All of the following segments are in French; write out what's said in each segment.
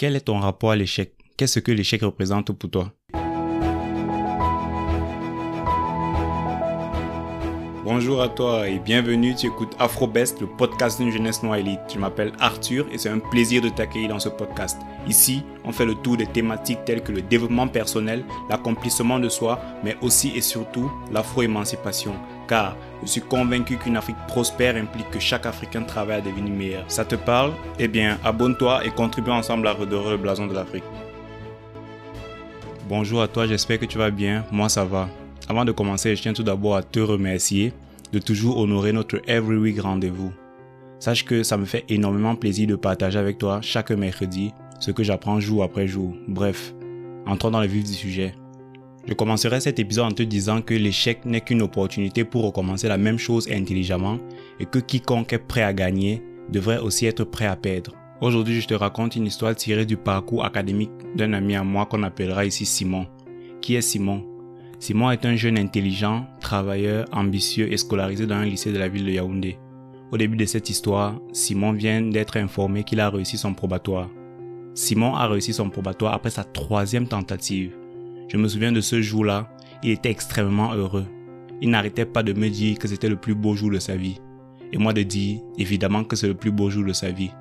Quel est ton rapport à l'échec? Qu'est-ce que l'échec représente pour toi? Bonjour à toi et bienvenue, tu écoutes AfroBest, le podcast d'une jeunesse noire élite. Je m'appelle Arthur et c'est un plaisir de t'accueillir dans ce podcast. Ici, on fait le tour des thématiques telles que le développement personnel, l'accomplissement de soi, mais aussi et surtout l'afro-émancipation. Car je suis convaincu qu'une Afrique prospère implique que chaque Africain travaille à devenir meilleur. Ça te parle? Eh bien, abonne-toi et contribue ensemble à redorer le blason de l'Afrique. Bonjour à toi, j'espère que tu vas bien. Moi, ça va. Avant de commencer, je tiens tout d'abord à te remercier de toujours honorer notre Every Week rendez-vous. Sache que ça me fait énormément plaisir de partager avec toi chaque mercredi ce que j'apprends jour après jour. Bref, entrons dans le vif du sujet. Je commencerai cet épisode en te disant que l'échec n'est qu'une opportunité pour recommencer la même chose intelligemment et que quiconque est prêt à gagner devrait aussi être prêt à perdre. Aujourd'hui, je te raconte une histoire tirée du parcours académique d'un ami à moi qu'on appellera ici Simon. Qui est Simon? Simon est un jeune intelligent, travailleur, ambitieux et scolarisé dans un lycée de la ville de Yaoundé. Au début de cette histoire, Simon vient d'être informé qu'il a réussi son probatoire. Simon a réussi son probatoire après sa troisième tentative. Je me souviens de ce jour-là, il était extrêmement heureux. Il n'arrêtait pas de me dire que c'était le plus beau jour de sa vie. Et moi de dire, évidemment que c'est le plus beau jour de sa vie.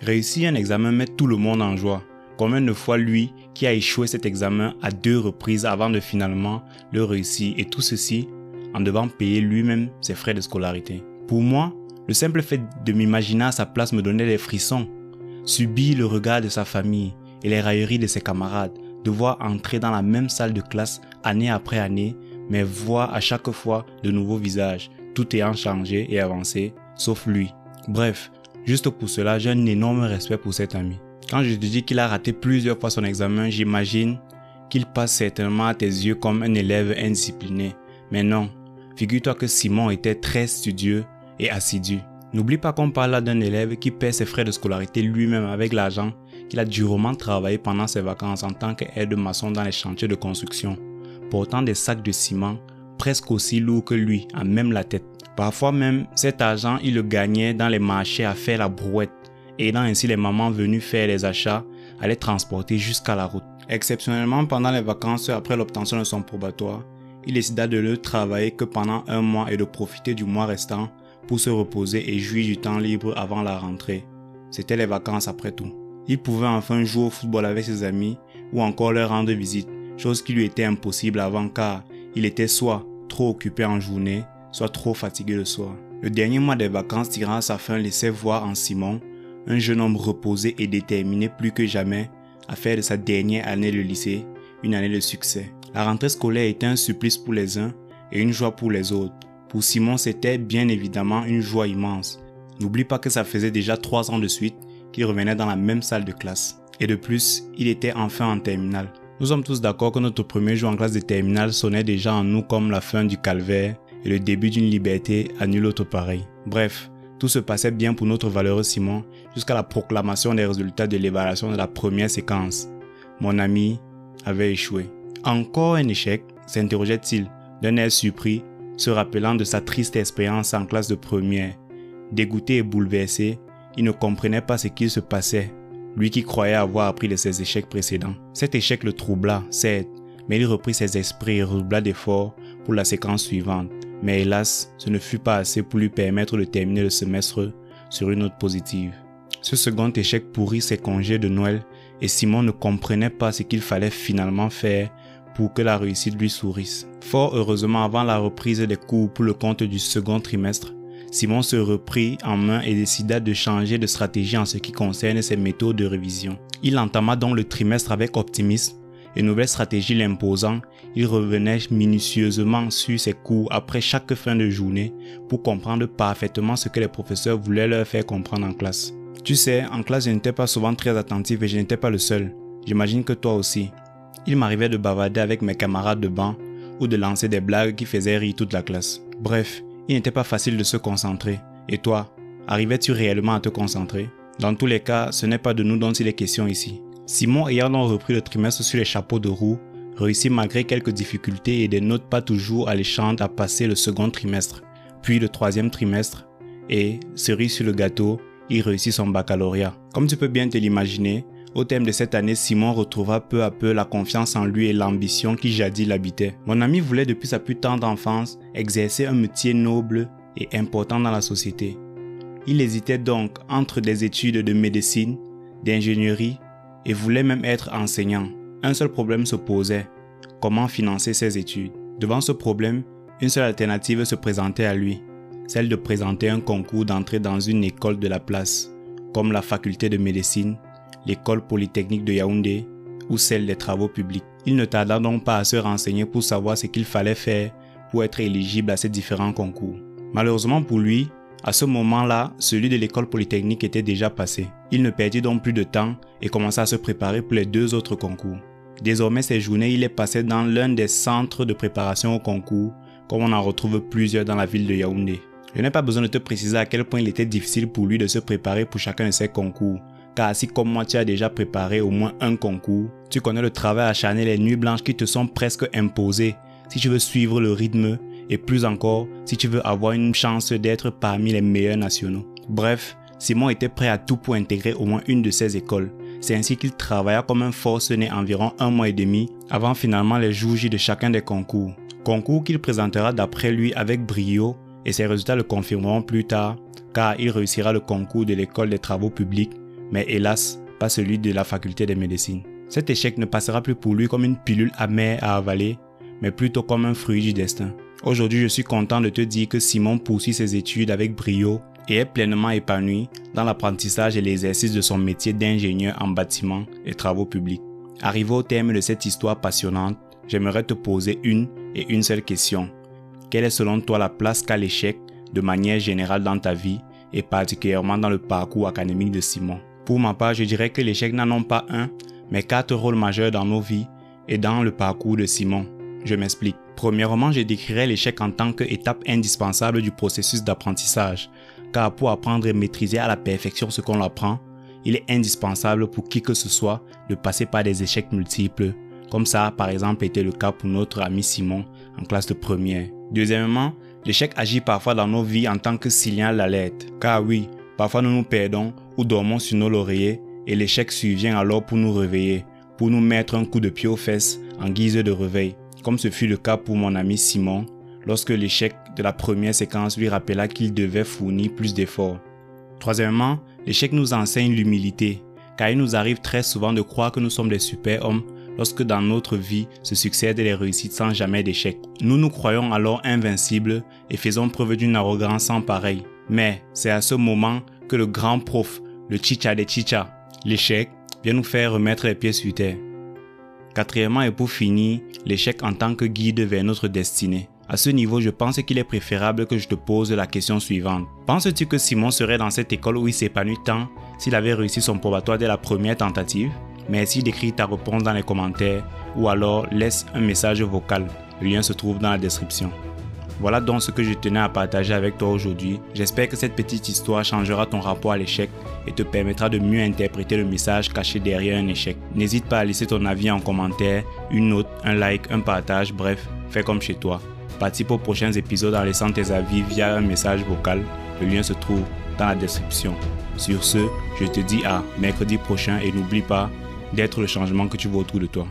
Réussir un examen met tout le monde en joie. Combien de fois lui qui a échoué cet examen à deux reprises avant de finalement le réussir et tout ceci en devant payer lui-même ses frais de scolarité. Pour moi, le simple fait de m'imaginer à sa place me donnait des frissons. Subir le regard de sa famille et les railleries de ses camarades, devoir entrer dans la même salle de classe année après année, mais voir à chaque fois de nouveaux visages, tout ayant changé et avancé, sauf lui. Bref, juste pour cela, j'ai un énorme respect pour cet ami. Quand je te dis qu'il a raté plusieurs fois son examen, j'imagine qu'il passe certainement à tes yeux comme un élève indiscipliné. Mais non, figure-toi que Simon était très studieux et assidu. N'oublie pas qu'on parle là d'un élève qui paie ses frais de scolarité lui-même avec l'argent qu'il a durement travaillé pendant ses vacances en tant qu'aide-maçon dans les chantiers de construction, portant des sacs de ciment presque aussi lourds que lui, à même la tête. Parfois même, cet argent, il le gagnait dans les marchés à faire la brouette aidant ainsi les mamans venues faire les achats à les transporter jusqu'à la route. Exceptionnellement, pendant les vacances après l'obtention de son probatoire, il décida de ne travailler que pendant un mois et de profiter du mois restant pour se reposer et jouir du temps libre avant la rentrée. C'était les vacances après tout. Il pouvait enfin jouer au football avec ses amis ou encore leur rendre visite, chose qui lui était impossible avant car il était soit trop occupé en journée, soit trop fatigué le soir. Le dernier mois des vacances tirant sa fin laissait voir en Simon un jeune homme reposé et déterminé plus que jamais à faire de sa dernière année de lycée une année de succès. La rentrée scolaire était un supplice pour les uns et une joie pour les autres. Pour Simon, c'était bien évidemment une joie immense. N'oublie pas que ça faisait déjà trois ans de suite qu'il revenait dans la même salle de classe. Et de plus, il était enfin en terminale. Nous sommes tous d'accord que notre premier jour en classe de terminale sonnait déjà en nous comme la fin du calvaire et le début d'une liberté à nul autre pareil. Bref, tout se passait bien pour notre valeureux Simon jusqu'à la proclamation des résultats de l'évaluation de la première séquence. Mon ami avait échoué. Encore un échec s'interrogeait-il d'un air surpris, se rappelant de sa triste expérience en classe de première. Dégoûté et bouleversé, il ne comprenait pas ce qu'il se passait, lui qui croyait avoir appris de ses échecs précédents. Cet échec le troubla, certes, mais il reprit ses esprits et redoubla d'efforts pour la séquence suivante. Mais hélas, ce ne fut pas assez pour lui permettre de terminer le semestre sur une note positive. Ce second échec pourrit ses congés de Noël et Simon ne comprenait pas ce qu'il fallait finalement faire pour que la réussite lui sourisse. Fort heureusement, avant la reprise des cours pour le compte du second trimestre, Simon se reprit en main et décida de changer de stratégie en ce qui concerne ses méthodes de révision. Il entama donc le trimestre avec optimisme et nouvelle stratégie l'imposant, il revenait minutieusement sur ses cours après chaque fin de journée pour comprendre parfaitement ce que les professeurs voulaient leur faire comprendre en classe. Tu sais, en classe, je n'étais pas souvent très attentif et je n'étais pas le seul. J'imagine que toi aussi. Il m'arrivait de bavarder avec mes camarades de banc ou de lancer des blagues qui faisaient rire toute la classe. Bref, il n'était pas facile de se concentrer. Et toi, arrivais-tu réellement à te concentrer? Dans tous les cas, ce n'est pas de nous dont il est question ici. Simon ayant donc repris le trimestre sur les chapeaux de roue, réussit malgré quelques difficultés et des notes pas toujours alléchantes à passer le second trimestre, puis le troisième trimestre, et, cerise sur le gâteau, il réussit son baccalauréat. Comme tu peux bien te l'imaginer, Au terme de cette année, Simon retrouva peu à peu la confiance en lui et l'ambition qui jadis l'habitait. Mon ami voulait depuis sa plus tendre enfance exercer un métier noble et important dans la société. Il hésitait donc entre des études de médecine, d'ingénierie et voulait même être enseignant. Un seul problème se posait, comment financer ses études? Devant ce problème, une seule alternative se présentait à lui, celle de présenter un concours d'entrée dans une école de la place, comme la faculté de médecine l'école polytechnique de Yaoundé ou celle des travaux publics. Il ne tarda donc pas à se renseigner pour savoir ce qu'il fallait faire pour être éligible à ces différents concours. Malheureusement pour lui, à ce moment-là, celui de l'école polytechnique était déjà passé. Il ne perdit donc plus de temps et commença à se préparer pour les deux autres concours. Désormais, ces journées, il est passé dans l'un des centres de préparation au concours, comme on en retrouve plusieurs dans la ville de Yaoundé. Je n'ai pas besoin de te préciser à quel point il était difficile pour lui de se préparer pour chacun de ces concours, car si comme moi tu as déjà préparé au moins un concours, tu connais le travail acharné, les nuits blanches qui te sont presque imposées si tu veux suivre le rythme et plus encore si tu veux avoir une chance d'être parmi les meilleurs nationaux. Bref, Simon était prêt à tout pour intégrer au moins une de ces écoles. C'est ainsi qu'il travailla comme un forcené environ un mois et demi avant finalement les jours J de chacun des concours. Concours qu'il présentera d'après lui avec brio et ses résultats le confirmeront plus tard car il réussira le concours de l'école des travaux publics mais hélas, pas celui de la faculté de médecine. Cet échec ne passera plus pour lui comme une pilule amère à avaler, mais plutôt comme un fruit du destin. Aujourd'hui, je suis content de te dire que Simon poursuit ses études avec brio et est pleinement épanoui dans l'apprentissage et l'exercice de son métier d'ingénieur en bâtiment et travaux publics. Arrivé au terme de cette histoire passionnante, j'aimerais te poser une et une seule question. Quelle est selon toi la place qu'a l'échec de manière générale dans ta vie et particulièrement dans le parcours académique de Simon? Pour ma part, je dirais que l'échec n'en ont pas un, mais quatre rôles majeurs dans nos vies et dans le parcours de Simon. Je m'explique. Premièrement, je décrirais l'échec en tant qu'étape indispensable du processus d'apprentissage, car pour apprendre et maîtriser à la perfection ce qu'on apprend, il est indispensable pour qui que ce soit de passer par des échecs multiples, comme ça a par exemple été le cas pour notre ami Simon en classe de première. Deuxièmement, l'échec agit parfois dans nos vies en tant que signal d'alerte, car oui, Parfois nous nous perdons ou dormons sur nos lauriers et l'échec survient alors pour nous réveiller, pour nous mettre un coup de pied aux fesses en guise de réveil, comme ce fut le cas pour mon ami Simon lorsque l'échec de la première séquence lui rappela qu'il devait fournir plus d'efforts. Troisièmement, l'échec nous enseigne l'humilité, car il nous arrive très souvent de croire que nous sommes des super-hommes lorsque dans notre vie se succèdent les réussites sans jamais d'échec. Nous nous croyons alors invincibles et faisons preuve d'une arrogance sans pareil. Mais c'est à ce moment que le grand prof, le chicha des chicha, l'échec, vient nous faire remettre les pieds sur terre. Quatrièmement et pour finir, l'échec en tant que guide vers notre destinée. À ce niveau, je pense qu'il est préférable que je te pose la question suivante. Penses-tu que Simon serait dans cette école où il s'épanouit tant s'il avait réussi son probatoire dès la première tentative? Merci d'écrire ta réponse dans les commentaires ou alors laisse un message vocal. Le lien se trouve dans la description. Voilà donc ce que je tenais à partager avec toi aujourd'hui. J'espère que cette petite histoire changera ton rapport à l'échec et te permettra de mieux interpréter le message caché derrière un échec. N'hésite pas à laisser ton avis en commentaire, une note, un like, un partage, bref, fais comme chez toi. Participe aux prochains épisodes en laissant tes avis via un message vocal. Le lien se trouve dans la description. Sur ce, je te dis à mercredi prochain et n'oublie pas d'être le changement que tu vois autour de toi.